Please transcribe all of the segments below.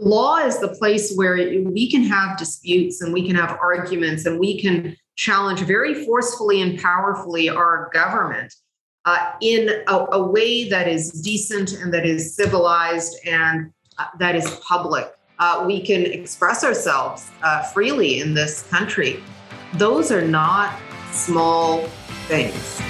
law is the place where we can have disputes and we can have arguments and we can challenge very forcefully and powerfully our government uh, in a, a, way that is decent and that is civilized and uh, that is public. Uh, we can express ourselves uh, freely in this country. Those are not small things.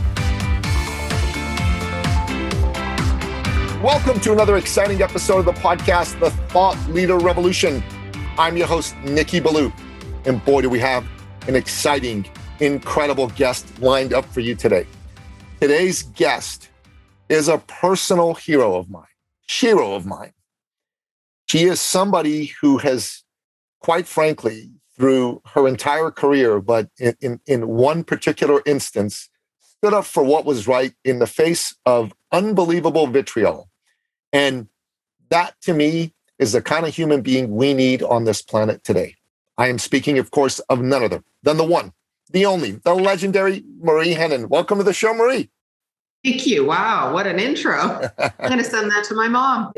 Welcome to another exciting episode of the podcast, The Thought Leader Revolution. I'm your host, Nicky Billou. And boy, do we have an exciting, incredible guest lined up for you today. Today's guest is a personal hero of mine, hero of mine. She is somebody who has, quite frankly, through her entire career, but in, in, in one particular instance, stood up for what was right in the face of unbelievable vitriol and that to me is the kind of human being we need on this planet today. I am speaking, of course, of none other than the one, the only, the legendary Marie Henein. Welcome to the show, Marie. Thank you. Wow, what an intro. I'm going to send that to my mom.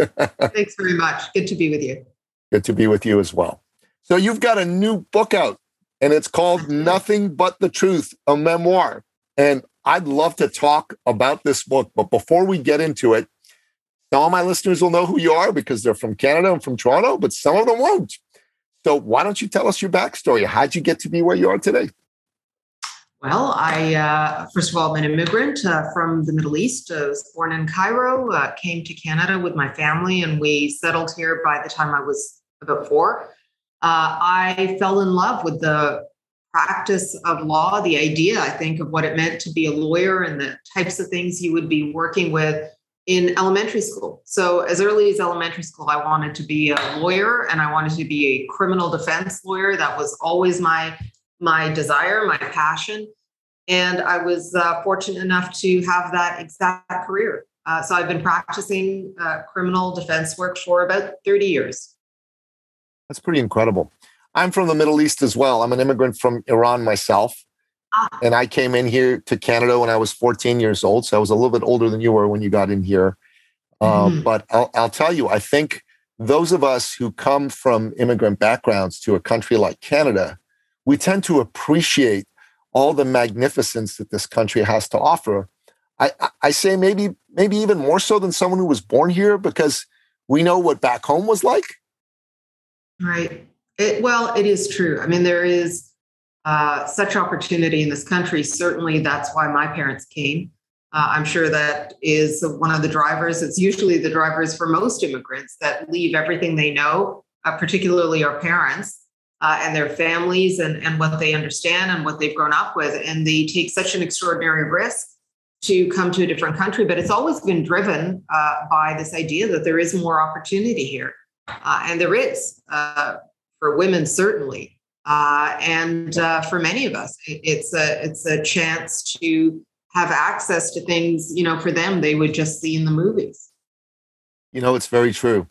Thanks very much. Good to be with you. Good to be with you as well. So, you've got a new book out, and it's called Nothing But the Truth, a memoir. And I'd love to talk about this book. But before we get into it, all my listeners will know who you are because they're from Canada and from Toronto, but some of them won't. So why don't you tell us your backstory? How'd you get to be where you are today? Well, I uh, first of all, I'm an immigrant uh, from the Middle East. I was born in Cairo, uh, came to Canada with my family, and we settled here by the time I was about four. Uh, I fell in love with the practice of law, the idea, I think, of what it meant to be a lawyer and the types of things you would be working with in elementary school. So, as early as elementary school, I wanted to be a lawyer and I wanted to be a criminal defense lawyer. That was always my my desire, my passion. And I was uh, fortunate enough to have that exact career. Uh, so, I've been practicing uh, criminal defense work for about 30 years. That's pretty incredible. I'm from the Middle East as well. I'm an immigrant from Iran myself. And I came in here to Canada when I was 14 years old. So I was a little bit older than you were when you got in here. Uh, mm-hmm. But I'll, I'll tell you, I think those of us who come from immigrant backgrounds to a country like Canada, we tend to appreciate all the magnificence that this country has to offer. I, I say maybe maybe even more so than someone who was born here because we know what back home was like. Right. It, well, it is true. I mean, there is uh, such opportunity in this country. Certainly, that's why my parents came. Uh, I'm sure that is one of the drivers. It's usually the drivers for most immigrants that leave everything they know, uh, particularly our parents uh, and their families and, and what they understand and what they've grown up with. And they take such an extraordinary risk to come to a different country. But it's always been driven uh, by this idea that there is more opportunity here. Uh, and there is for women, certainly. Uh, and uh, for many of us, it's a it's a chance to have access to things you know for them they would just see in the movies. You know, it's very true,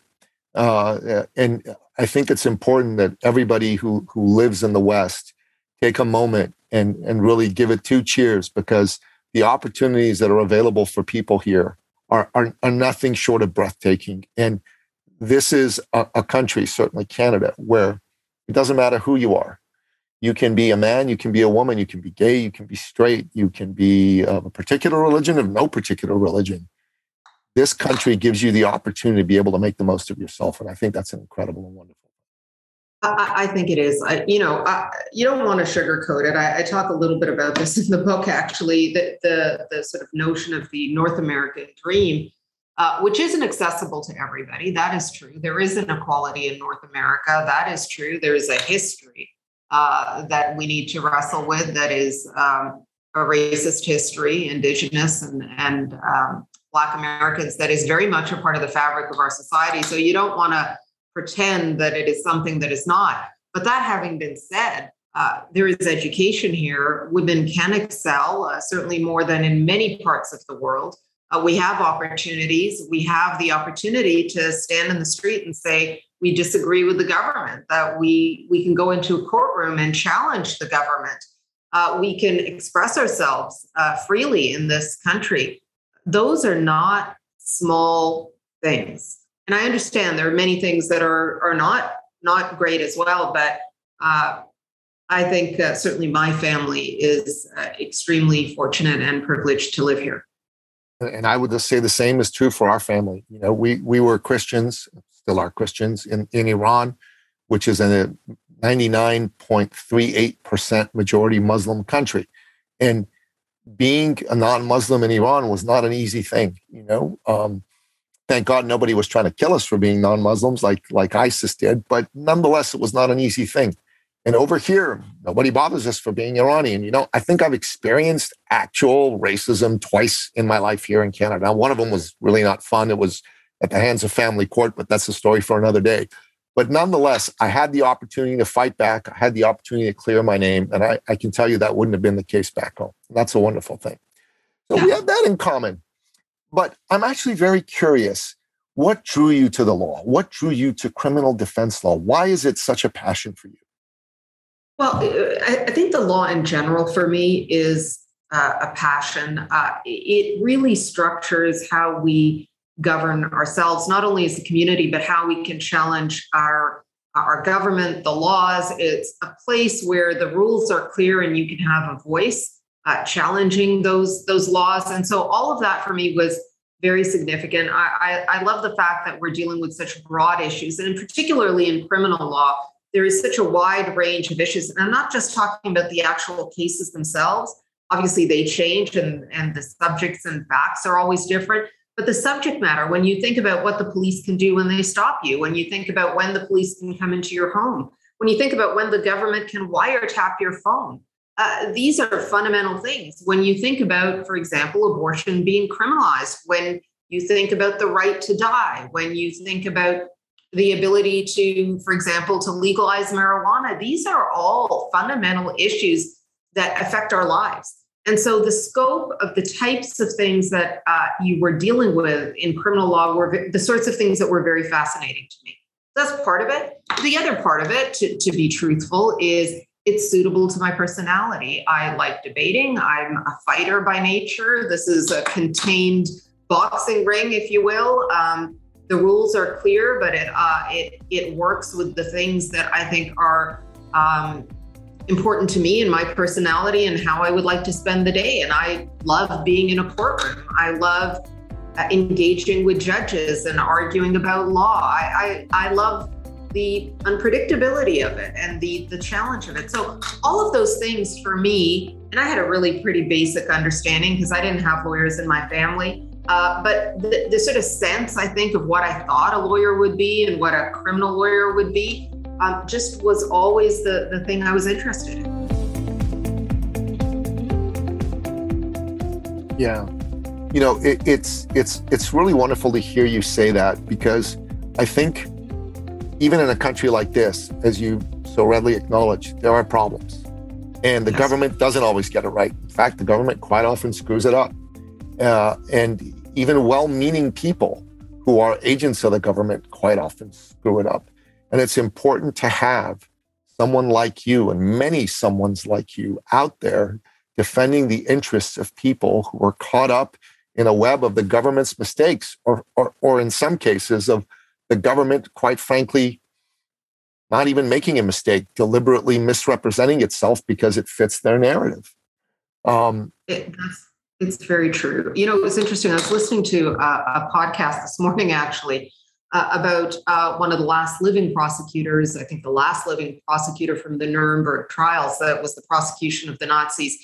uh, and I think it's important that everybody who who lives in the West take a moment and and really give it two cheers because the opportunities that are available for people here are are, are nothing short of breathtaking. And this is a, a country, certainly Canada, where it doesn't matter who you are. You can be a man, you can be a woman, you can be gay, you can be straight, you can be of a particular religion, of no particular religion. This country gives you the opportunity to be able to make the most of yourself. And I think that's an incredible and wonderful. I, think it is. I, you know, I, you don't want to sugarcoat it. I, I, talk a little bit about this in the book, actually, the, the, the sort of notion of the North American dream uh, which isn't accessible to everybody. That is true. There is inequality in North America. That is true. There is a history uh, that we need to wrestle with that is um, a racist history, Indigenous and, and um, Black Americans, that is very much a part of the fabric of our society. So you don't want to pretend that it is something that is not. But that having been said, uh, there is education here. Women can excel, uh, certainly more than in many parts of the world. Uh, we have opportunities. We have the opportunity to stand in the street and say, we disagree with the government, that we, we can go into a courtroom and challenge the government. Uh, we can express ourselves uh, freely in this country. Those are not small things. And I understand there are many things that are, are not, not great as well, but uh, I think uh, certainly my family is uh, extremely fortunate and privileged to live here. And I would just say the same is true for our family. You know, we we were Christians, still are Christians in, in Iran, which is a 99.38% majority Muslim country. And being a non-Muslim in Iran was not an easy thing, you know. Um, thank God nobody was trying to kill us for being non-Muslims like like ISIS did, but nonetheless, it was not an easy thing. And over here, nobody bothers us for being Iranian. You know, I think I've experienced actual racism twice in my life here in Canada. Now, one of them was really not fun. It was at the hands of family court, but that's a story for another day. But nonetheless, I had the opportunity to fight back. I had the opportunity to clear my name. And I, I can tell you that wouldn't have been the case back home. That's a wonderful thing. So yeah. we have that in common. But I'm actually very curious. What drew you to the law? What drew you to criminal defense law? Why is it such a passion for you? Well, I think the law in general for me is uh, a passion. Uh, it really structures how we govern ourselves, not only as a community, but how we can challenge our our government, the laws. It's a place where the rules are clear and you can have a voice uh, challenging those those laws. And so all of that for me was very significant. I, I, I love the fact that we're dealing with such broad issues, and particularly in criminal law, there is such a wide range of issues. And I'm not just talking about the actual cases themselves. Obviously, they change and, and the subjects and facts are always different. But the subject matter, when you think about what the police can do when they stop you, when you think about when the police can come into your home, when you think about when the government can wiretap your phone, uh, these are fundamental things. When you think about, for example, abortion being criminalized, when you think about the right to die, when you think about the ability to, for example, to legalize marijuana. These are all fundamental issues that affect our lives. And so the scope of the types of things that uh, you were dealing with in criminal law were the sorts of things that were very fascinating to me. That's part of it. The other part of it, to, to be truthful, is it's suitable to my personality. I like debating. I'm a fighter by nature. This is a contained boxing ring, if you will. Um, the rules are clear, but it uh, it it works with the things that I think are um, important to me and my personality and how I would like to spend the day. And I love being in a courtroom. I love uh, engaging with judges and arguing about law. I, I, I love the unpredictability of it and the the challenge of it. So all of those things for me, and I had a really pretty basic understanding because I didn't have lawyers in my family. Uh, but the, the, sort of sense, I think, of what I thought a lawyer would be and what a criminal lawyer would be um, just was always the, the thing I was interested in. Yeah. You know, it, it's it's it's really wonderful to hear you say that because I think even in a country like this, as you so readily acknowledge, there are problems. And the yes. government doesn't always get it right. In fact, the government quite often screws it up. Uh, and even well meaning people who are agents of the government quite often screw it up. And it's important to have someone like you and many someone's like you out there defending the interests of people who are caught up in a web of the government's mistakes, or, or, or in some cases, of the government, quite frankly, not even making a mistake, deliberately misrepresenting itself because it fits their narrative. Um, it, that's it's very true. You know, it was interesting. I was listening to a, a podcast this morning, actually, uh, about uh, one of the last living prosecutors. I think the last living prosecutor from the Nuremberg trials. That was the prosecution of the Nazis.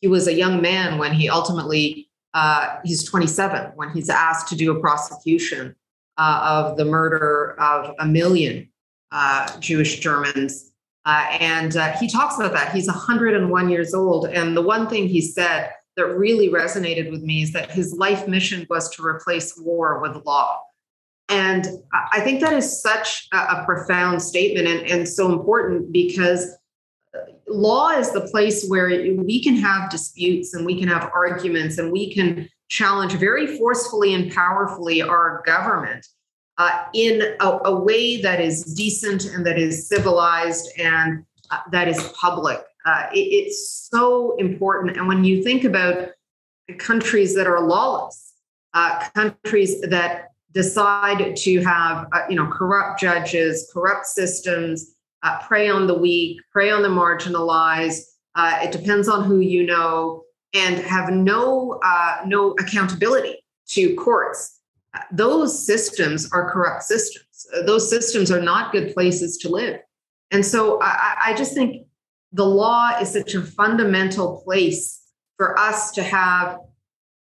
He was a young man when he ultimately uh, he's 27 when he's asked to do a prosecution uh, of the murder of a million uh, Jewish Germans. Uh, and he talks about that. He's 101 years old, and the one thing he said that really resonated with me is that his life mission was to replace war with law. And I think that is such a, profound statement and, and so important because law is the place where we can have disputes and we can have arguments and we can challenge very forcefully and powerfully our government uh, in a, a, way that is decent and that is civilized and uh, that is public. Uh, it, it's so important. And when you think about countries that are lawless, uh, countries that decide to have uh, you know corrupt judges, corrupt systems, uh, prey on the weak, prey on the marginalized. Uh, it depends on who you know, and have no no accountability to courts. Those systems are corrupt systems. Those systems are not good places to live. And so I, I just think the law is such a fundamental place for us to have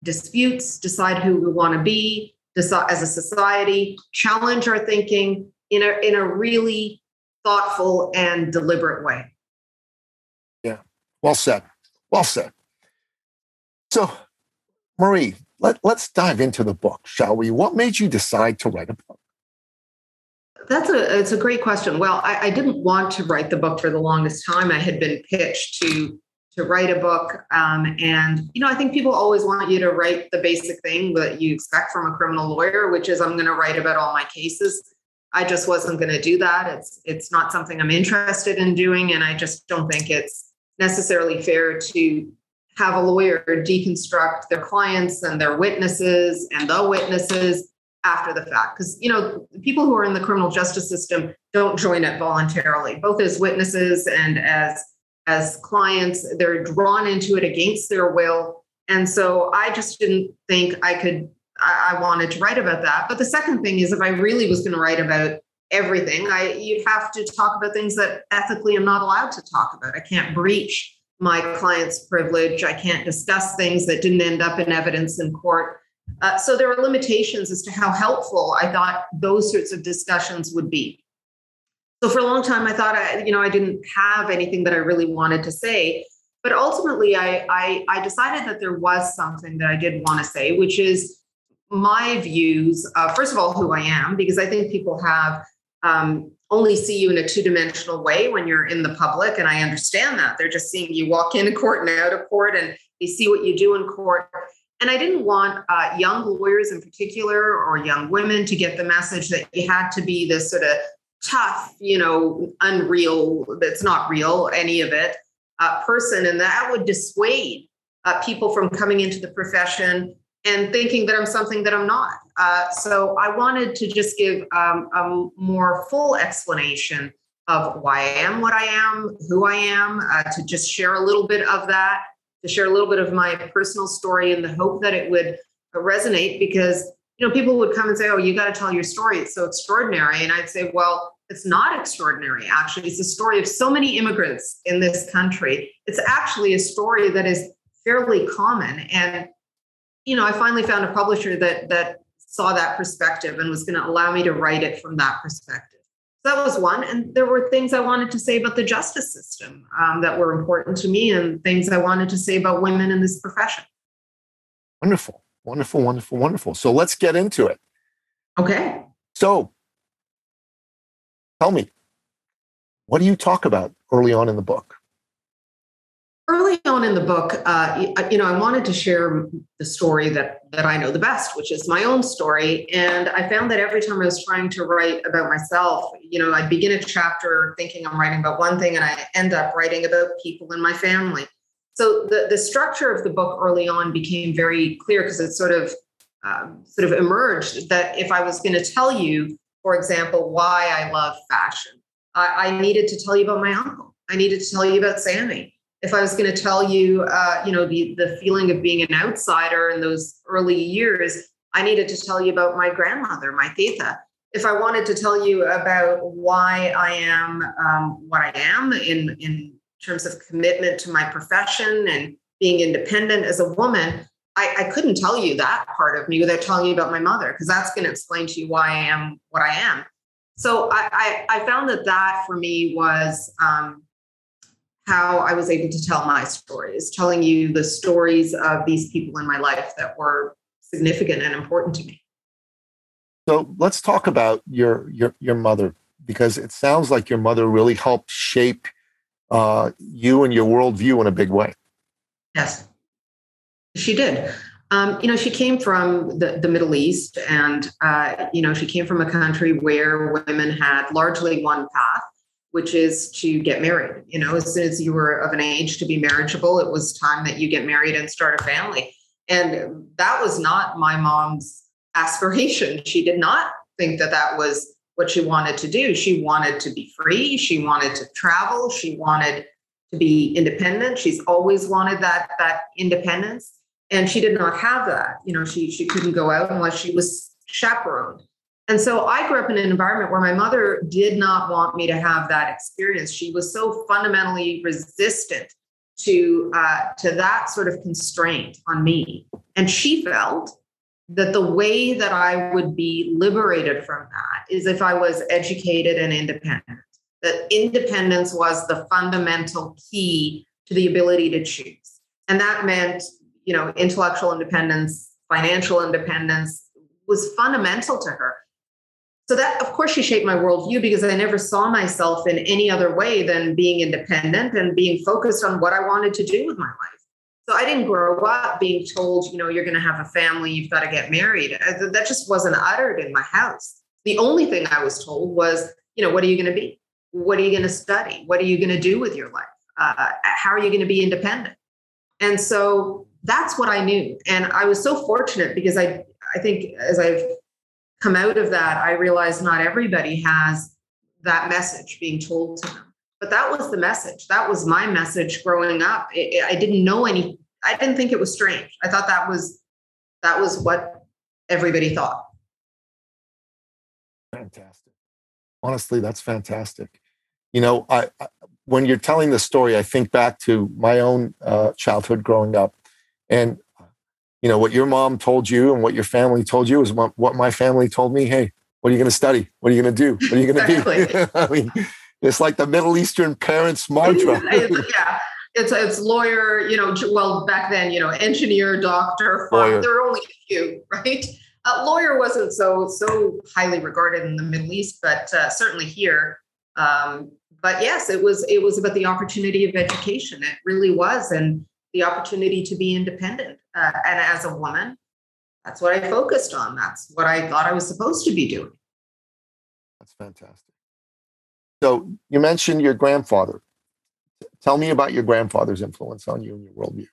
disputes, decide who we want to be, decide as a society, challenge our thinking in a in a really thoughtful and deliberate way. Yeah. Well said. Well said. So, Marie, let, let's dive into the book, shall we? What made you decide to write a book? That's a it's a great question. Well, I, I didn't want to write the book for the longest time. I had been pitched to to write a book, um, and you know, I think people always want you to write the basic thing that you expect from a criminal lawyer, which is I'm going to write about all my cases. I just wasn't going to do that. It's it's not something I'm interested in doing, and I just don't think it's necessarily fair to have a lawyer deconstruct their clients and their witnesses and the witnesses after the fact because you know people who are in the criminal justice system don't join it voluntarily both as witnesses and as as clients they're drawn into it against their will and so i just didn't think i could I, I wanted to write about that. But the second thing is, if I really was going to write about everything, I you'd have to talk about things that ethically I'm not allowed to talk about. I can't breach my client's privilege. I can't discuss things that didn't end up in evidence in court. Uh, so there are limitations as to how helpful I thought those sorts of discussions would be. So for a long time, I thought I, you know, I didn't have anything that I really wanted to say. But ultimately, I, I, I decided that there was something that I did want to say, which is my views, uh, first of all, who I am, because I think people have um, only see you in a two dimensional way when you're in the public. And I understand that. They're just seeing you walk into court and out of court and they see what you do in court. And I didn't want uh, young lawyers in particular or young women to get the message that you had to be this sort of tough, you know, unreal, that's not real, any of it, uh, person. And that would dissuade uh, people from coming into the profession and thinking that I'm something that I'm not. Uh, so I wanted to just give um, a more full explanation of why I am what I am, who I am, uh, to just share a little bit of that, to share a little bit of my personal story in the hope that it would uh, resonate because you know people would come and say oh you got to tell your story. It's so extraordinary. And i'd say well it's not extraordinary actually. It's a story of so many immigrants in this country. It's actually a story that is fairly common. And you know, I finally found a publisher that that saw that perspective and was going to allow me to write it from that perspective. So that was one. And there were things I wanted to say about the justice system um, that were important to me and things I wanted to say about women in this profession. Wonderful, wonderful, wonderful, wonderful. So let's get into it. Okay. So tell me, what do you talk about early on in the book? Early on in the book, uh, you know, I wanted to share the story that that I know the best, which is my own story. And I found that every time I was trying to write about myself, you know, I'd begin a chapter thinking I'm writing about one thing, and I end up writing about people in my family. So the the structure of the book early on became very clear because it sort of um, sort of emerged that if I was going to tell you, for example, why I love fashion, I, I needed to tell you about my uncle. I needed to tell you about Sammy if I was going to tell you, uh, you know, the the feeling of being an outsider in those early years, I needed to tell you about my grandmother, my tita. If I wanted to tell you about why I am um, what I am in in terms of commitment to my profession and being independent as a woman, I, I couldn't tell you that part of me without telling you about my mother, because that's going to explain to you why I am what I am. So I, I, I found that that for me was um, how I was able to tell my stories, telling you the stories of these people in my life that were significant and important to me. So let's talk about your your your mother because it sounds like your mother really helped shape uh, you and your worldview in a big way. Yes, she did. Um, you know, she came from the, the Middle East, and uh, you know, she came from a country where women had largely one path, which is to get married. You know, as soon as you were of an age to be marriageable, it was time that you get married and start a family. And that was not my mom's aspiration. She did not think that that was what she wanted to do. She wanted to be free. She wanted to travel. She wanted to be independent. She's always wanted that that independence and she did not have that you know she she couldn't go out unless she was chaperoned and so i grew up in an environment where my mother did not want me to have that experience. She was so fundamentally resistant to uh, to that sort of constraint on me. And she felt that the way that i would be liberated from that is if i was educated and independent that independence was the fundamental key to the ability to choose. And that meant you know, intellectual independence, financial independence was fundamental to her. So that, of course, she shaped my worldview because I never saw myself in any other way than being independent and being focused on what I wanted to do with my life. So I didn't grow up being told, you know, you're going to have a family, you've got to get married. That just wasn't uttered in my house. The only thing I was told was, you know, what are you going to be? What are you going to study? What are you going to do with your life? Uh, how are you going to be independent? And so that's what I knew. And I was so fortunate because I, I think as I've come out of that, I realized not everybody has that message being told to them. But that was the message. That was my message growing up. It, it, I didn't know any. I didn't think it was strange. I thought that was that was what everybody thought. Fantastic. Honestly, that's fantastic. You know, I, I when you're telling the story, I think back to my own uh, childhood growing up and you know what your mom told you and what your family told you is what my family told me. Hey, what are you going to study? What are you going to do? What are you going to exactly. be? I mean, it's like the Middle Eastern parents mantra. yeah. It's it's lawyer, you know, well, back then, you know, engineer, doctor, farm, there were only a few, right? A lawyer wasn't so so highly regarded in the Middle East, but uh, certainly here. Um, but yes, it was it was about the opportunity of education. It really was, and the opportunity to be independent. Uh, and as a woman, that's what I focused on. That's what I thought I was supposed to be doing. That's fantastic. So you mentioned your grandfather. Tell me about your grandfather's influence on you and your worldview.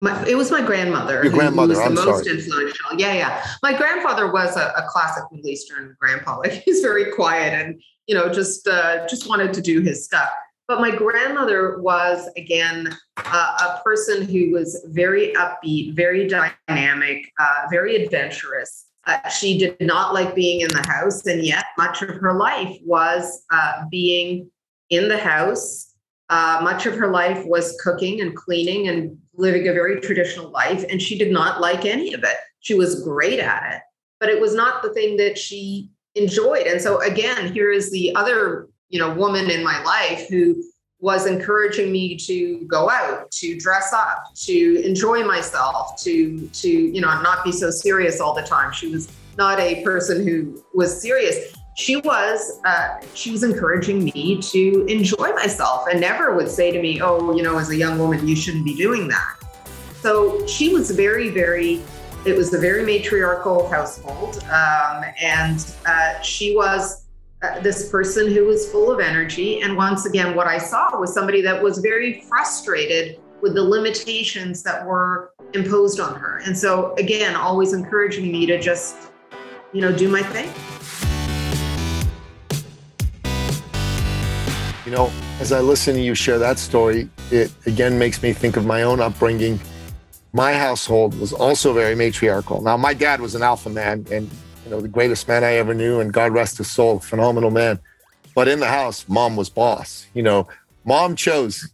My, it was my grandmother. Your grandmother, I'm the most sorry. influential. Yeah, yeah. My grandfather was a, a, classic Middle Eastern grandpa. Like he's very quiet and you know just uh, just wanted to do his stuff. But my grandmother was, again, uh, a person who was very upbeat, very dynamic, uh, very adventurous. Uh, she did not like being in the house, and yet much of her life was uh, being in the house. Uh, much of her life was cooking and cleaning and living a very traditional life, and she did not like any of it. She was great at it, but it was not the thing that she enjoyed. And so, again, here is the other you know woman in my life who was encouraging me to go out to dress up to enjoy myself to to you know not be so serious all the time. She was not a person who was serious. She was uh, she was encouraging me to enjoy myself and never would say to me oh you know as a young woman you shouldn't be doing that. So she was very very it was a very matriarchal household um, and uh, she was uh, this person who was full of energy. And once again, what I saw was somebody that was very frustrated with the limitations that were imposed on her. And so, again, always encouraging me to just, you know, do my thing. You know, as I listen to you share that story, it again makes me think of my own upbringing. My household was also very matriarchal. Now, my dad was an alpha man, and you know, the greatest man I ever knew, and God rest his soul, phenomenal man. But in the house, mom was boss. You know, mom chose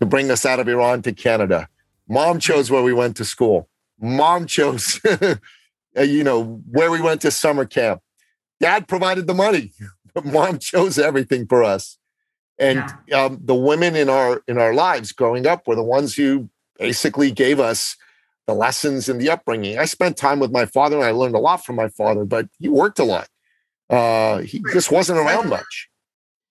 to bring us out of Iran to Canada. Mom chose where we went to school. Mom chose, you know, where we went to summer camp. Dad provided the money, but mom chose everything for us. And yeah. um, the women in our in our lives growing up were the ones who basically gave us the lessons and the upbringing. I spent time with my father and I learned a lot from my father, but he worked a lot. Uh, he just wasn't around much.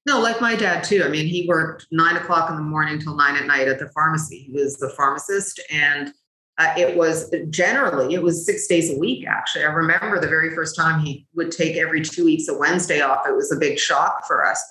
No, like my dad too. I mean, he worked nine o'clock in the morning till nine at night at the pharmacy. He was the pharmacist, and uh, it was generally it was six days a week. Actually, I remember the very first time he would take every two weeks a Wednesday off. It was a big shock for us.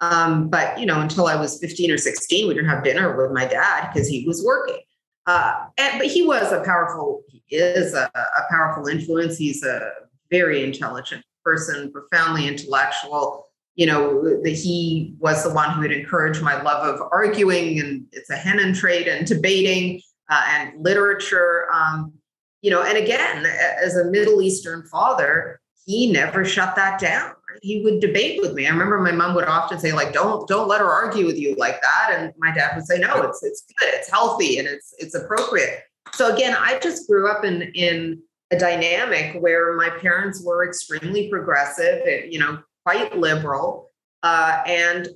Um, but you know, until I was fifteen or sixteen, we didn't have dinner with my dad because he was working. Uh, and, but he was a powerful. He is a, a powerful influence. He's a very intelligent person, profoundly intellectual you know, that he was the one who had encouraged my love of arguing and it's a Henein trade and debating uh, and literature. Um, you know, and again, as a Middle Eastern father, he never shut that down. He would debate with me. I remember my mom would often say, like, don't don't let her argue with you like that. And my dad would say, no, it's it's good, it's healthy, and it's it's appropriate. So again, I just grew up in in a dynamic where my parents were extremely progressive. you know, quite liberal, uh, and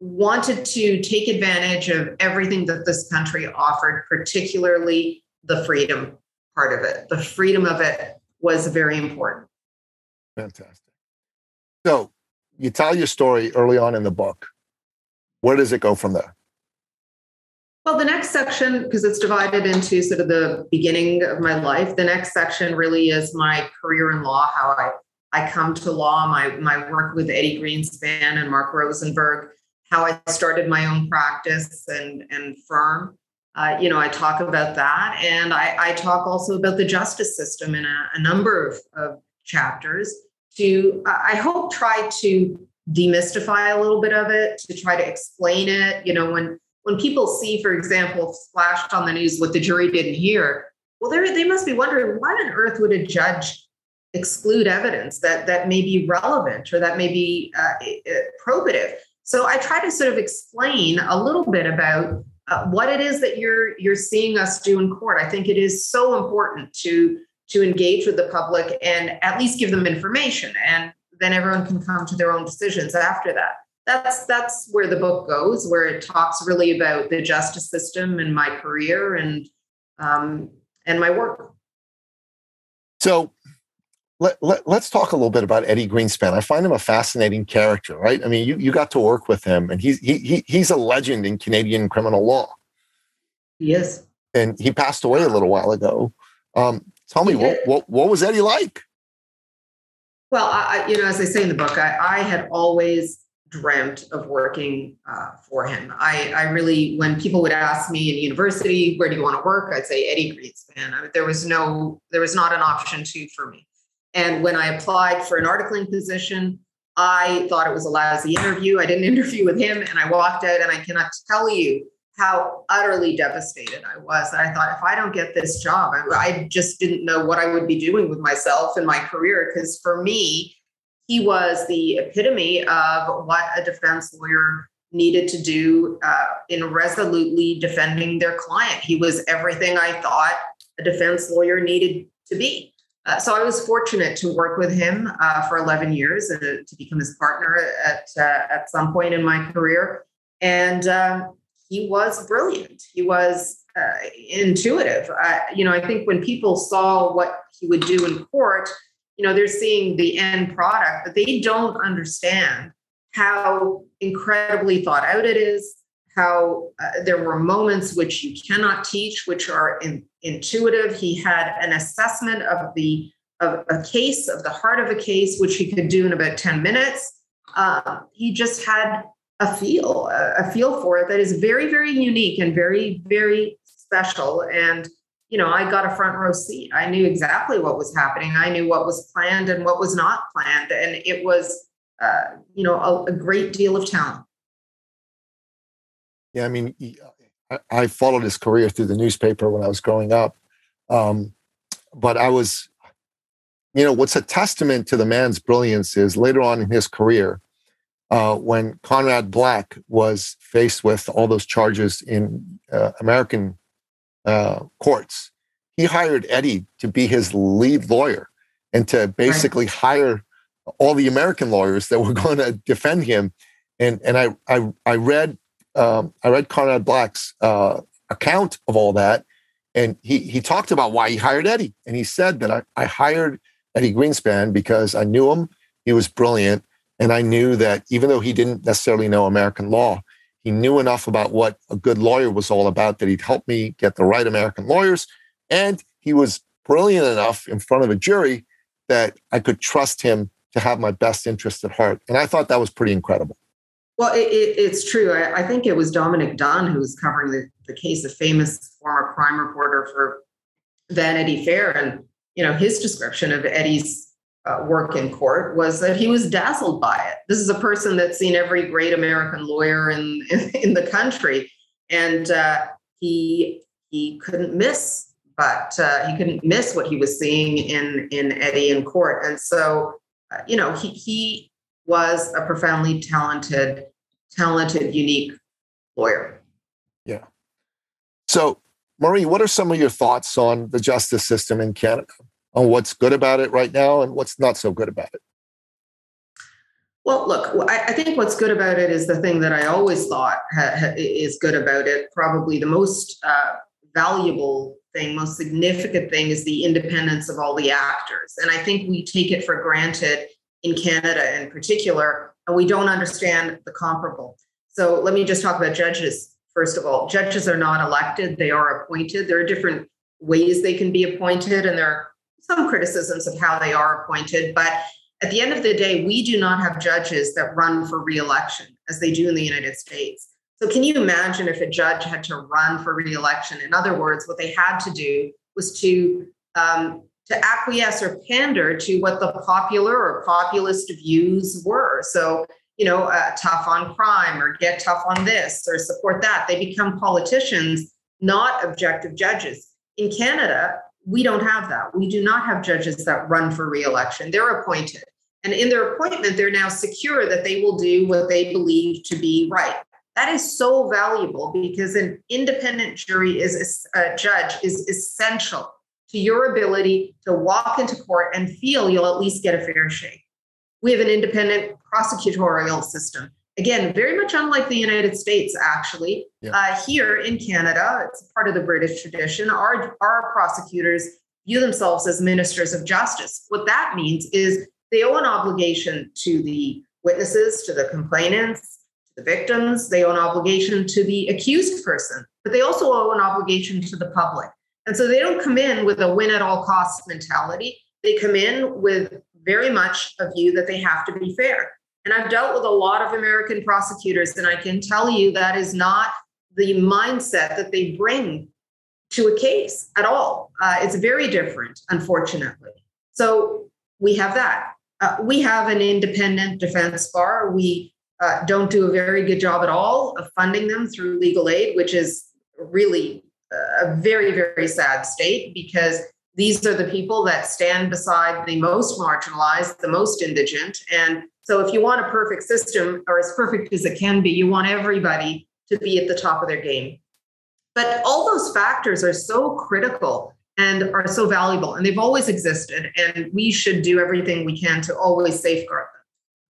wanted to take advantage of everything that this country offered, particularly the freedom part of it. The freedom of it was very important. Fantastic. So you tell your story early on in the book. Where does it go from there? Well, the next section, because it's divided into sort of the beginning of my life, the next section really is my career in law, how I I come to law, my, my work with Eddie Greenspan and Mark Rosenberg, how I started my own practice and, and firm. Uh, you know, I talk about that. And I, I talk also about the justice system in a, a number of, of chapters to, I hope, try to demystify a little bit of it, to try to explain it. You know, when when people see, for example, splashed on the news what the jury didn't hear, well, they must be wondering why on earth would a judge exclude evidence that that may be relevant or that may be uh, probative. So I try to sort of explain a little bit about uh, what it is that you're you're seeing us do in court. I think it is so important to to engage with the public and at least give them information, and then everyone can come to their own decisions after that. That's that's where the book goes, where it talks really about the justice system and my career and um, and my work. So let, let, us talk a little bit about Eddie Greenspan. I find him a fascinating character, right? I mean, you, you got to work with him, and he's he, he he's a legend in Canadian criminal law. Yes, and he passed away a little while ago. Um, tell me, what, what what was Eddie like? Well, I, you know, as I say in the book, I, I had always dreamt of working uh, for him. I, I really, when people would ask me in university, where do you want to work? I'd say Eddie Greenspan. I there was no, there was not an option two for me. And when I applied for an articling position, I thought it was a lousy interview. I didn't interview with him and I walked out and I cannot tell you how utterly devastated I was. That I thought if I don't get this job, I, I just didn't know what I would be doing with myself and my career. Because for me, he was the epitome of what a defense lawyer needed to do uh, in resolutely defending their client. He was everything I thought a defense lawyer needed to be. Uh, so I was fortunate to work with him uh, for 11 years and uh, to become his partner at uh, at some point in my career, and um, he was brilliant. He was uh, intuitive. you know, I think when people saw what he would do in court, you know, they're seeing the end product, but they don't understand how incredibly thought out it is. How there were moments which you cannot teach, which are in intuitive. He had an assessment of the of a case, of the heart of a case, which he could do in about 10 minutes. Um, he just had a feel, a, feel for it that is very, very unique and very, very special. And you know, I got a front row seat. I knew exactly what was happening. I knew what was planned and what was not planned, and it was, uh, you know, a, a great deal of talent. Yeah, I mean, I, followed his career through the newspaper when I was growing up. Um, but I was, you know, what's a testament to the man's brilliance is later on in his career, uh, when Conrad Black was faced with all those charges in uh, American uh, courts, he hired Eddie to be his lead lawyer and to basically right. hire all the American lawyers that were going to defend him. And and I I, I read um, I read Conrad Black's uh, account of all that, And he, he talked about why he hired Eddie. And he said that I, I hired Eddie Greenspan because I knew him. He was brilliant. And I knew that even though he didn't necessarily know American law, he knew enough about what a good lawyer was all about that he'd help me get the right American lawyers. And he was brilliant enough in front of a jury that I could trust him to have my best interest at heart. And I thought that was pretty incredible. Well, it, it, it's true. I, I, think it was Dominick Dunne who was covering the, the case, a famous former crime reporter for Vanity Fair. And, you know, his description of Eddie's uh, work in court was that he was dazzled by it. This is a person that's seen every great American lawyer in, in, in the country. And uh, he, he couldn't miss but uh, he couldn't miss what he was seeing in in Eddie in court. And so, uh, you know, he he was a profoundly talented, talented, unique lawyer. Yeah. So, Marie, what are some of your thoughts on the justice system in Canada? On what's good about it right now and what's not so good about it? Well, look, I, think what's good about it is the thing that I always thought ha, ha, is good about it. Probably the most uh, valuable thing, most significant thing is the independence of all the actors. And I think we take it for granted in Canada in particular, and we don't understand the comparable. So let me just talk about judges. First of all, judges are not elected, they are appointed. There are different ways they can be appointed, and there are some criticisms of how they are appointed. But at the end of the day, we do not have judges that run for reelection as they do in the United States. So, can you imagine if a judge had to run for reelection? In other words, what they had to do was to um, to acquiesce or pander to what the popular or populist views were. So, you know, uh, tough on crime or get tough on this or support that. They become politicians, not objective judges. In Canada, we don't have that. We do not have judges that run for reelection. They're appointed. And in their appointment, they're now secure that they will do what they believe to be right. That is so valuable because an independent jury is a judge is essential to your ability to walk into court and feel you'll at least get a fair shake. We have an independent prosecutorial system. Again, very much unlike the United States, actually. Yeah. Uh, here in Canada, it's part of the British tradition. Our, our prosecutors view themselves as ministers of justice. What that means is they owe an obligation to the witnesses, to the complainants, to the victims, they owe an obligation to the accused person, but they also owe an obligation to the public. And so they don't come in with a win at all costs mentality. They come in with very much a view that they have to be fair. And I've dealt with a lot of American prosecutors, and I can tell you that is not the mindset that they bring to a case at all. Uh, it's very different, unfortunately. So we have that. Uh, we have an independent defense bar. We uh, don't do a very good job at all of funding them through legal aid, which is really a very, very sad state because these are the people that stand beside the most marginalized, the most indigent. And so, if you want a perfect system, or as perfect as it can be, you want everybody to be at the top of their game. But all those factors are so critical and are so valuable, and they've always existed. And we should do everything we can to always safeguard them.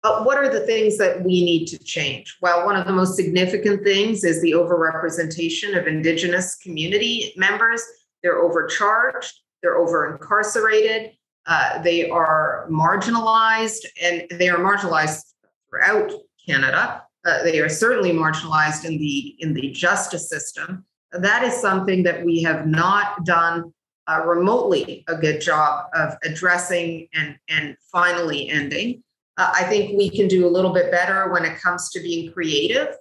But what are the things that we need to change? Well, one of the most significant things is the overrepresentation of Indigenous community members. They're overcharged, they're over incarcerated, uh, they are marginalized, and they are marginalized throughout Canada. Uh, they are certainly marginalized in the in the justice system. That is something that we have not done uh, remotely a good job of addressing and and finally ending. Uh, I think we can do a little bit better when it comes to being creative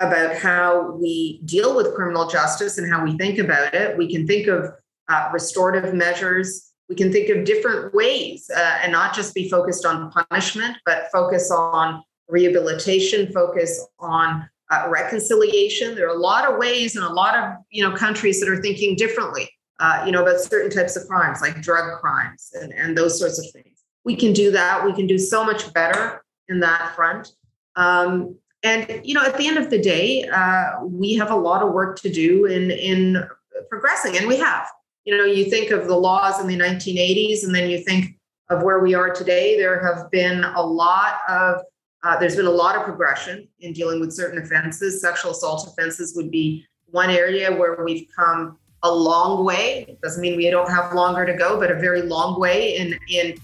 about how we deal with criminal justice and how we think about it. We can think of uh, restorative measures. We can think of different ways uh, and not just be focused on punishment, but focus on rehabilitation, focus on uh, reconciliation. There are a lot of ways and a lot of you know countries that are thinking differently, uh, you know, about certain types of crimes like drug crimes and, and those sorts of things we can do that. We can do so much better in that front. Um, and you know, at the end of the day, uh, we have a lot of work to do in in progressing, and we have. You know, you think of the laws in the 1980s, and then you think of where we are today. There have been a lot of uh, there's been a lot of progression in dealing with certain offenses. Sexual assault offenses would be one area where we've come a long way. Doesn't mean we don't have longer to go, but a very long way in in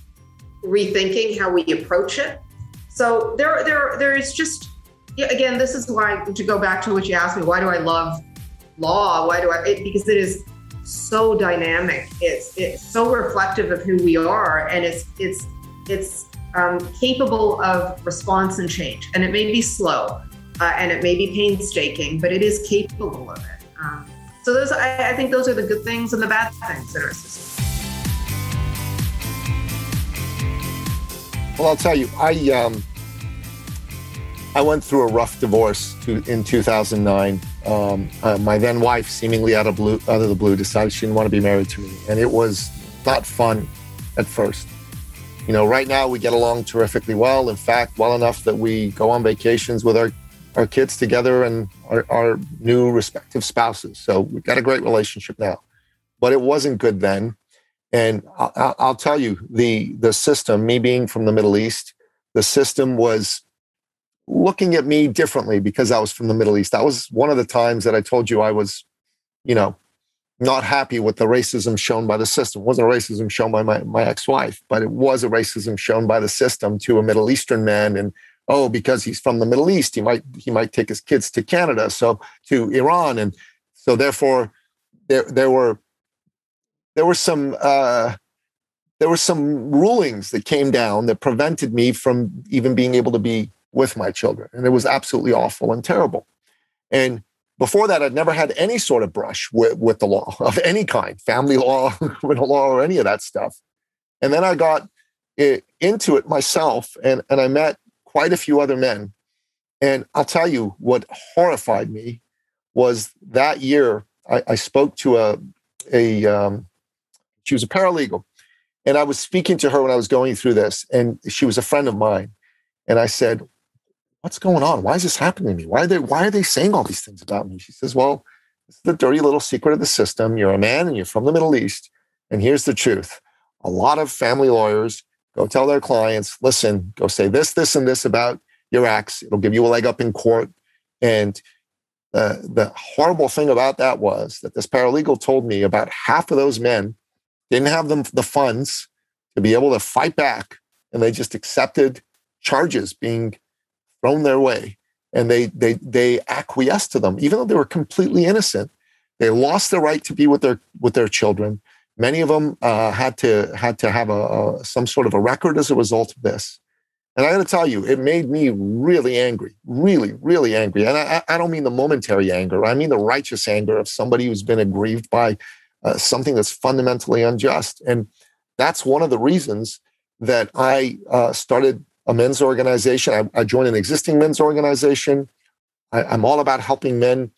rethinking how we approach it. So there, there, there is just again, this is why to go back to what you asked me. Why do I love law? Why do I? It, because it is so dynamic. It's it's so reflective of who we are, and it's it's it's um, capable of response and change. And it may be slow, uh, and it may be painstaking, but it is capable of it. Um, so those, I, I, think, those are the good things and the bad things in our system. Well, I'll tell you, I um, I went through a rough divorce to, in 2009. Um, uh, my then wife, seemingly out of blue, out of the blue, decided she didn't want to be married to me, and it was not fun at first. You know, right now we get along terrifically well. In fact, well enough that we go on vacations with our our kids together and our, our new respective spouses. So we've got a great relationship now, but it wasn't good then. And I'll, I'll tell you, the the system, me being from the Middle East, the system was looking at me differently because I was from the Middle East. That was one of the times that I told you I was, you know, not happy with the racism shown by the system. It wasn't a racism shown by my, my ex-wife, but it was a racism shown by the system to a Middle Eastern man. And oh, because he's from the Middle East, he might he might take his kids to Canada, so to Iran, and so therefore there there were there were some uh, there were some rulings that came down that prevented me from even being able to be with my children. And it was absolutely awful and terrible. And before that, I'd never had any sort of brush with, with the law of any kind, family law, criminal law, or any of that stuff. And then I got it, into it myself and, and I met quite a few other men. And I'll tell you what horrified me was that year I, I spoke to a, a um, she was a paralegal. And I was speaking to her when I was going through this, and she was a friend of mine. And I said, what's going on? Why is this happening to me? Why are they, why are they saying all these things about me? She says, well, it's the dirty little secret of the system. You're a man and you're from the Middle East. And here's the truth. A lot of family lawyers go tell their clients, listen, go say this, this, and this about your ex. It'll give you a leg up in court. And uh, the horrible thing about that was that this paralegal told me about half of those men didn't have them the funds to be able to fight back, and they just accepted charges being thrown their way and they they they acquiesced to them. Even though they were completely innocent they lost the right to be with their with their children. Many of them uh, had to had to have a, a, some sort of a record as a result of this. And i got to tell you it made me really angry really really angry. And I, I don't mean the momentary anger i mean the righteous anger of somebody who's been aggrieved by uh, something that's fundamentally unjust. And that's one of the reasons that i uh, started a men's organization. I, I joined an existing men's organization. I, am all about helping men,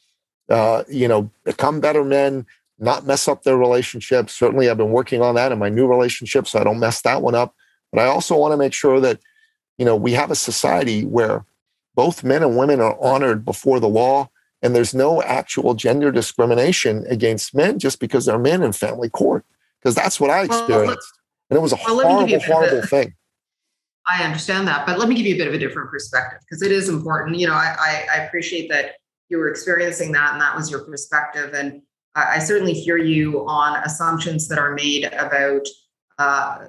uh, you know, become better men, not mess up their relationships. Certainly, I've been working on that in my new relationship, so I don't mess that one up. But I also want to make sure that, you know, we have a society where both men and women are honored before the law, and there's no actual gender discrimination against men just because they're men in family court. Because that's what I experienced, and it was a well, horrible, horrible thing. I understand that, but let me give you a bit of a different perspective because it is important. You know, I, I, I, appreciate that you were experiencing that and that was your perspective. And I, I certainly hear you on assumptions that are made about uh,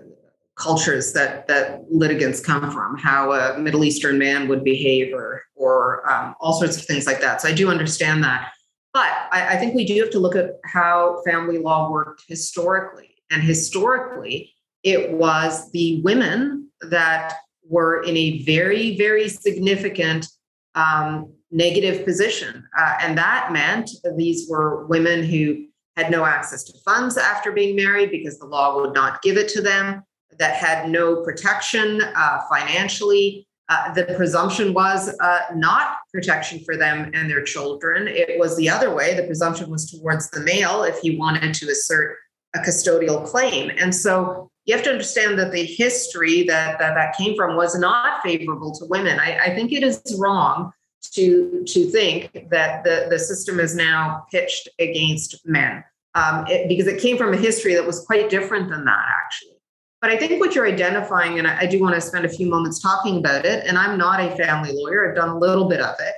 cultures that that litigants come from, how a Middle Eastern man would behave, or or um, all sorts of things like that. So I do understand that, but I, I think we do have to look at how family law worked historically, and historically it was the women that were in a very, very significant um, negative position. Uh, and that meant these were women who had no access to funds after being married because the law would not give it to them, that had no protection uh, financially. Uh, the presumption was uh, not protection for them and their children. It was the other way. The presumption was towards the male if he wanted to assert a custodial claim. And so you have to understand that the history that that, that came from was not favorable to women. I, I think it is wrong to to think that the, the system is now pitched against men um, it, because it came from a history that was quite different than that actually but i think what you're identifying and I, I do want to spend a few moments talking about it and i'm not a family lawyer i've done a little bit of it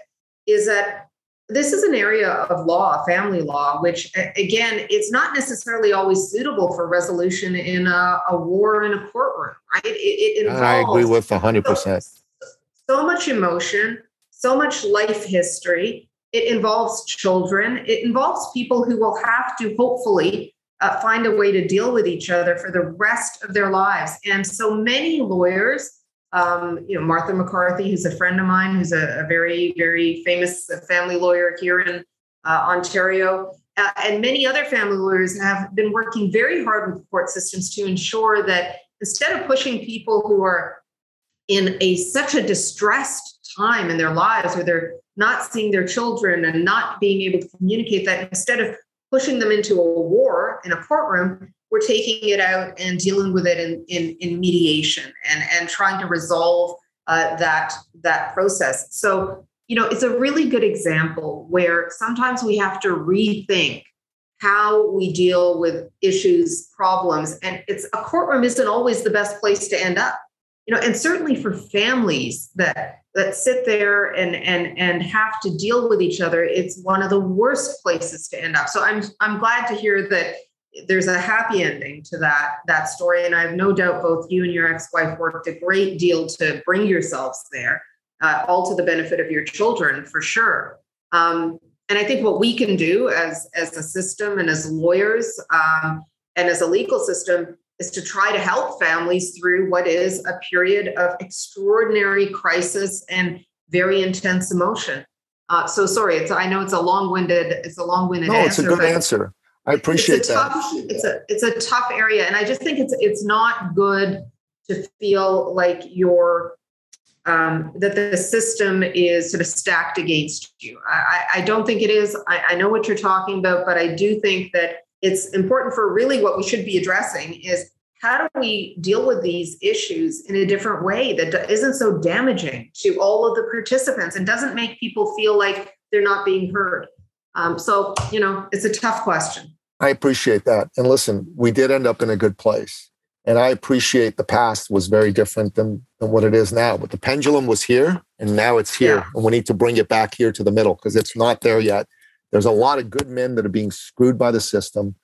is that this is an area of law, family law, which again, it's not necessarily always suitable for resolution in a, a war in a courtroom, right? It, it involves I agree with 100%. So, so much emotion, so much life history. It involves children. It involves people who will have to hopefully uh, find a way to deal with each other for the rest of their lives. And so many lawyers, um, you know, Martha McCarthy, who's a friend of mine, who's a, a very, very famous family lawyer here in uh, Ontario, uh, and many other family lawyers have been working very hard with court systems to ensure that instead of pushing people who are in a such a distressed time in their lives where they're not seeing their children and not being able to communicate that instead of pushing them into a war in a courtroom, we're taking it out and dealing with it in, in, in mediation and, and trying to resolve uh, that, that process. So, you know, it's a really good example where sometimes we have to rethink how we deal with issues, problems, and it's a courtroom isn't always the best place to end up. You know, and certainly for families that that sit there and and and have to deal with each other it's one of the worst places to end up so i'm i'm glad to hear that there's a happy ending to that that story and i have no doubt both you and your ex-wife worked a great deal to bring yourselves there uh, all to the benefit of your children for sure um, and i think what we can do as as a system and as lawyers um, and as a legal system is to try to help families through what is a period of extraordinary crisis and very intense emotion. Uh, so sorry, it's I know it's a long-winded, it's a long-winded no, answer. it's a good answer. I appreciate it's that. Tough, it's a it's a tough area, and I just think it's it's not good to feel like you're um, that the system is sort of stacked against you. I, I don't think it is. I, I know what you're talking about, but I do think that it's important for really what we should be addressing is how do we deal with these issues in a different way that isn't so damaging to all of the participants and doesn't make people feel like they're not being heard um, so you know it's a tough question. I appreciate that. And listen we did end up in a good place. And i appreciate the past was very different than, than what it is now. But the pendulum was here and now it's here. Yeah. and we need to bring it back here to the middle because it's not there yet. There's a lot of good men that are being screwed by the system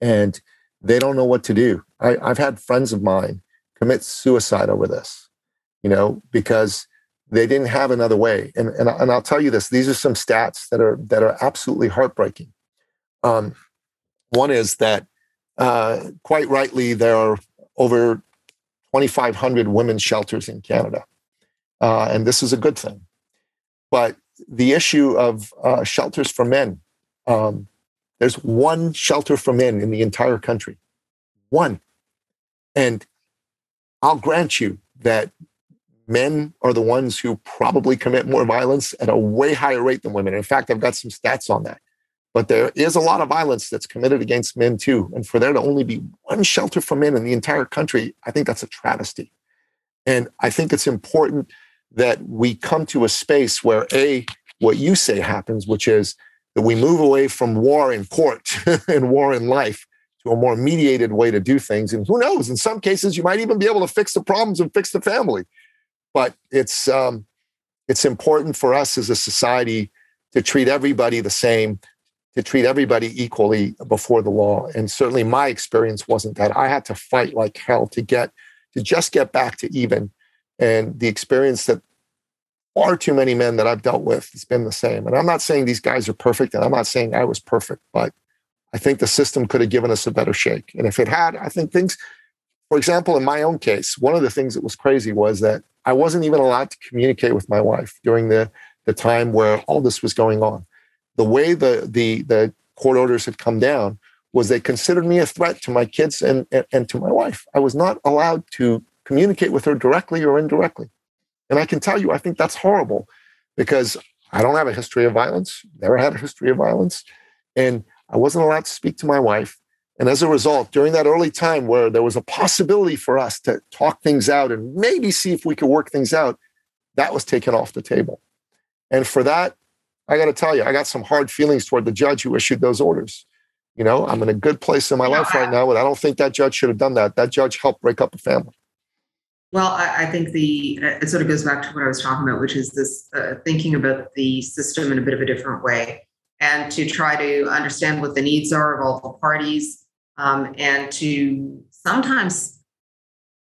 and they don't know what to do. I, I've had friends of mine commit suicide over this, you know, because they didn't have another way. And, and, and I'll tell you this, these are some stats that are, that are absolutely heartbreaking. Um, one is that uh, quite rightly, there are over 2,500 women's shelters in Canada. Uh, and this is a good thing. But the issue of uh, shelters for men, um, there's one shelter for men in the entire country. One. And I'll grant you that men are the ones who probably commit more violence at a way higher rate than women. In fact, I've got some stats on that. But there is a lot of violence that's committed against men too. And for there to only be one shelter for men in the entire country, I think that's a travesty. And I think it's important that we come to a space where A, what you say happens, which is that we move away from war in court and war in life to a more mediated way to do things. And who knows, in some cases, you might even be able to fix the problems and fix the family. But it's, um, it's important for us as a society to treat everybody the same, to treat everybody equally before the law. And certainly my experience wasn't that. I had to fight like hell to get, to just get back to even. And the experience that far too many men that I've dealt with, it's been the same. And I'm not saying these guys are perfect, and I'm not saying I was perfect, but I think the system could have given us a better shake. And if it had, I think things, for example, in my own case, one of the things that was crazy was that I wasn't even allowed to communicate with my wife during the, the time where all this was going on. The way the, the, the court orders had come down was they considered me a threat to my kids and, and, and to my wife. I was not allowed to communicate with her directly or indirectly. And I can tell you, I think that's horrible because I don't have a history of violence, never had a history of violence. And I wasn't allowed to speak to my wife. And as a result, during that early time where there was a possibility for us to talk things out and maybe see if we could work things out, that was taken off the table. And for that, I got to tell you, I got some hard feelings toward the judge who issued those orders. You know, I'm in a good place in my life right now, but I don't think that judge should have done that. That judge helped break up a family. Well, I, I, think the it sort of goes back to what I was talking about, which is this uh, thinking about the system in a bit of a different way, and to try to understand what the needs are of all the parties, um, and to sometimes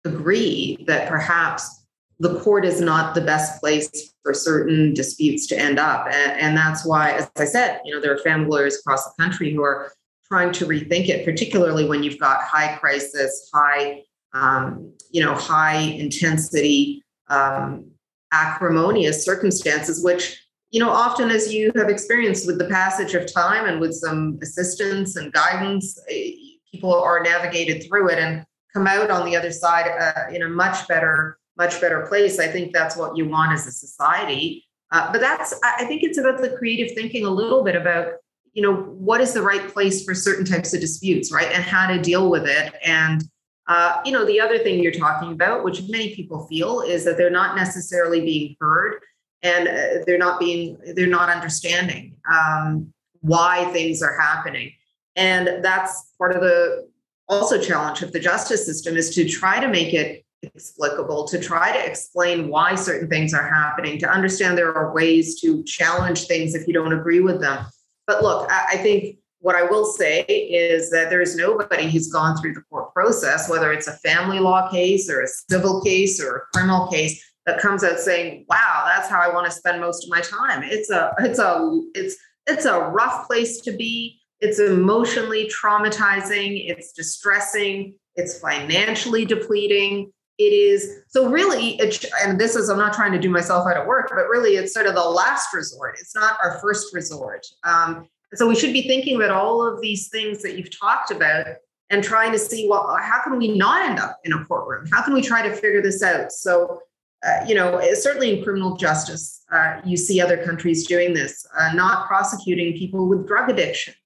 agree that perhaps the court is not the best place for certain disputes to end up, and, and that's why, as I said, you know, there are family lawyers across the country who are trying to rethink it, particularly when you've got high crisis, high um, you know, high intensity, um, acrimonious circumstances, which, you know, often as you have experienced with the passage of time and with some assistance and guidance, eh, people are navigated through it and come out on the other side uh, in a much better, much better place. I think that's what you want as a society. Uh, but that's, I think it's about the creative thinking a little bit about, you know, what is the right place for certain types of disputes, right? And how to deal with it. And, uh, you know, the other thing you're talking about, which many people feel, is that they're not necessarily being heard and uh, they're not being, they're not understanding um, why things are happening. And that's part of the also challenge of the justice system is to try to make it explicable, to try to explain why certain things are happening, to understand there are ways to challenge things if you don't agree with them. But look, I, think what I will say is that there is nobody who's gone through the court process, whether it's a family law case or a civil case or a criminal case, that comes out saying, "Wow, that's how I want to spend most of my time." It's a it's a it's it's a rough place to be. It's emotionally traumatizing. It's distressing. It's financially depleting. It is so really, and this is I'm not trying to do myself out of work, but really, it's sort of the last resort. It's not our first resort. Um, so we should be thinking about all of these things that you've talked about and trying to see well how can we not end up in a courtroom how can we try to figure this out so uh, you know certainly in criminal justice uh, you see other countries doing this uh, not prosecuting people with drug addictions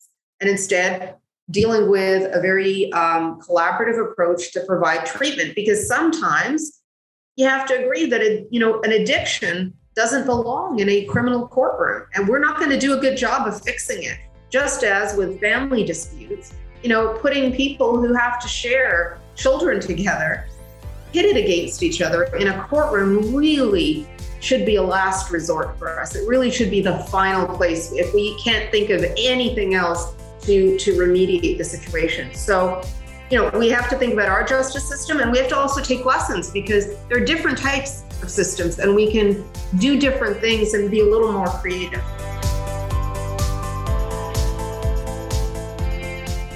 and instead dealing with a very um, collaborative approach to provide treatment because sometimes you have to agree that you know an addiction doesn't belong in a criminal courtroom. And we're not going to do a good job of fixing it. Just as with family disputes, you know, putting people who have to share children together pitted against each other in a courtroom really should be a last resort for us. It really should be the final place if we can't think of anything else to to remediate the situation. So, you know, we have to think about our justice system and we have to also take lessons because there are different types of systems and we can do different things and be a little more creative.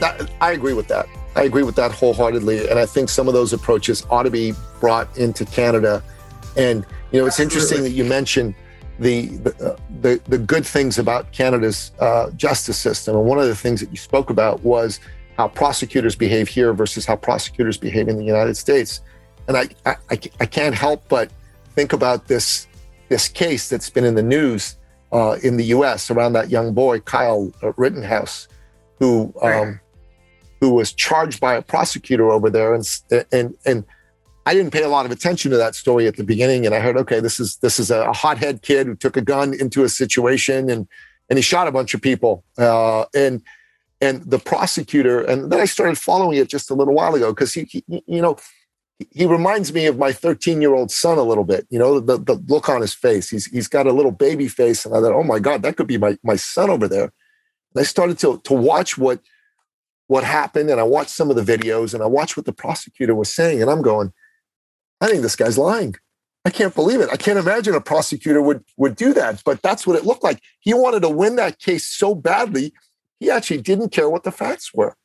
That, I agree with that. I agree with that wholeheartedly. And I think some of those approaches ought to be brought into Canada. And, you know, it's Absolutely. interesting that you mentioned the, the, uh, the, the, good things about Canada's uh, justice system. And one of the things that you spoke about was how prosecutors behave here versus how prosecutors behave in the United States. And I, I, I can't help but think about this this case that's been in the news uh, in the U.S. around that young boy Kyle Rittenhouse, who um, who was charged by a prosecutor over there, and and and I didn't pay a lot of attention to that story at the beginning, and I heard, okay, this is this is a hothead kid who took a gun into a situation and and he shot a bunch of people, uh, and and the prosecutor, and then I started following it just a little while ago because he, he, you know he reminds me of my 13 year old son a little bit. You know, the, the look on his face. He's he's got a little baby face, and I thought, oh my god, that could be my my son over there. And I started to to watch what what happened, and I watched some of the videos, and I watched what the prosecutor was saying, and I'm going, I think this guy's lying. I can't believe it. I can't imagine a prosecutor would would do that, but that's what it looked like. He wanted to win that case so badly, he actually didn't care what the facts were,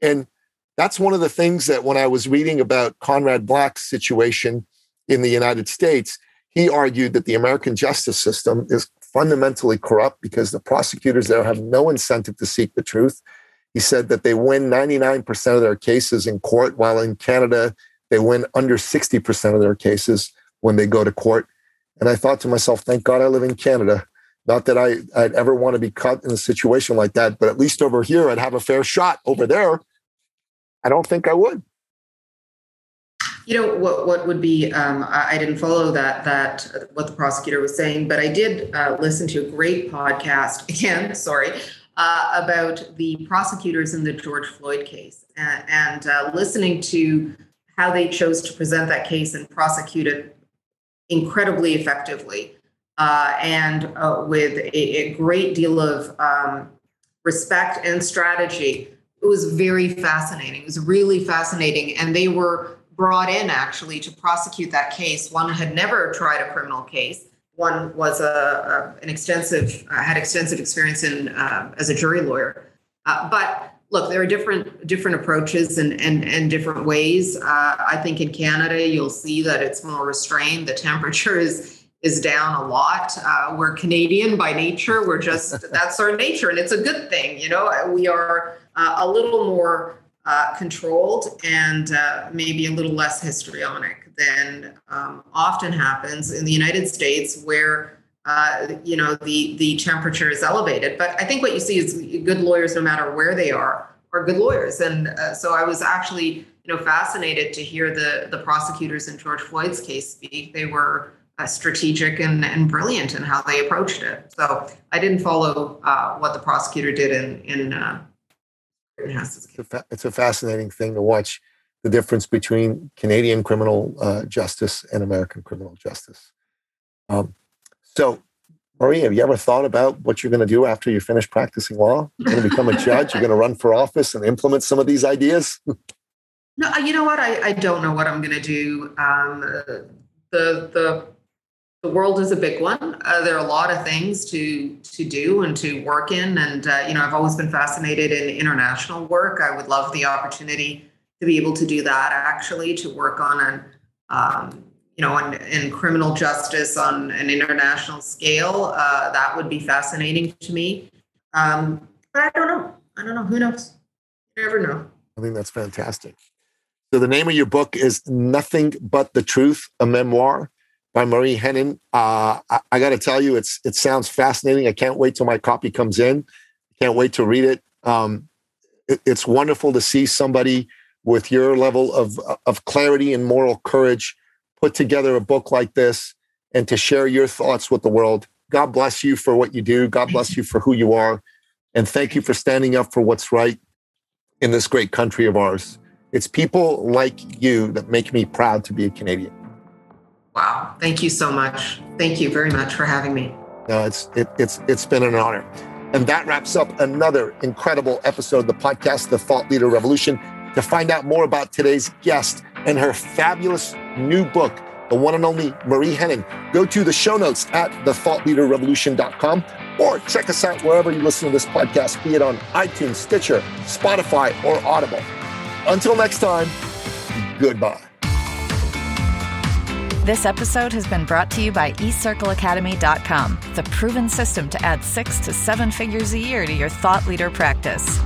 and that's one of the things that when I was reading about Conrad Black's situation in the United States, he argued that the American justice system is fundamentally corrupt because the prosecutors there have no incentive to seek the truth. He said that they win 99% of their cases in court, while in Canada, they win under 60% of their cases when they go to court. And I thought to myself, thank God I live in Canada. Not that I, I'd ever want to be caught in a situation like that, but at least over here, I'd have a fair shot. Over there, I don't think I would. You know what? What would be? Um, I, I, didn't follow that. That what the prosecutor was saying, but I did uh, listen to a great podcast again. Sorry, uh, about the prosecutors in the George Floyd case, and, and uh, listening to how they chose to present that case and prosecute it incredibly effectively uh, and uh, with a, a, great deal of um, respect and strategy. It was very fascinating. It was really fascinating. And they were brought in actually to prosecute that case. One had never tried a criminal case. One was a, a an extensive uh, had extensive experience in uh, as a jury lawyer. Uh, but look, there are different different approaches and and and different ways. Uh, I think in Canada, you'll see that it's more restrained. The temperature is is down a lot. Uh, we're Canadian by nature. We're just that's our nature, and it's a good thing. You know, we are uh, a little more uh, controlled and uh, maybe a little less histrionic than um, often happens in the United States, where uh, you know the the temperature is elevated. But I think what you see is good lawyers, no matter where they are, are good lawyers. And uh, so I was actually you know fascinated to hear the the prosecutors in George Floyd's case speak. They were uh, strategic and, and brilliant in how they approached it. So I didn't follow uh, what the prosecutor did in in. Uh, it's, a fa- it's a fascinating thing to watch the difference between Canadian criminal uh, justice and American criminal justice. Um, so, Marie, have you ever thought about what you're going to do after you finish practicing law? You're going to become a judge. You're going to run for office and implement some of these ideas. no, you know what? I, I don't know what I'm going to do. Um, the the the world is a big one. Uh, there are a lot of things to to do and to work in, and uh, you know, I've always been fascinated in international work. I would love the opportunity to be able to do that. Actually, to work on an um, you know, in, in, criminal justice on an international scale, uh, that would be fascinating to me. Um, but I don't know. I don't know. Who knows? You never know. I think that's fantastic. So the name of your book is Nothing But the Truth, a memoir by Marie Henein. Uh, I, I got to tell you, it's it sounds fascinating. I can't wait till my copy comes in. Can't wait to read it. Um, it it's wonderful to see somebody with your level of of clarity and moral courage put together a book like this and to share your thoughts with the world. God bless you for what you do. God bless you for who you are, and thank you for standing up for what's right in this great country of ours. It's people like you that make me proud to be a Canadian. Wow. Thank you so much. Thank you very much for having me. No, it's it, it's it's been an honor. And that wraps up another incredible episode of the podcast, The Thought Leader Revolution. To find out more about today's guest and her fabulous new book, the one and only Marie Henein, go to the show notes at thethoughtleaderrevolution.com or check us out wherever you listen to this podcast, be it on iTunes, Stitcher, Spotify, or Audible. Until next time, goodbye. This episode has been brought to you by eCircleAcademy.com, the proven system to add six to seven figures a year to your thought leader practice.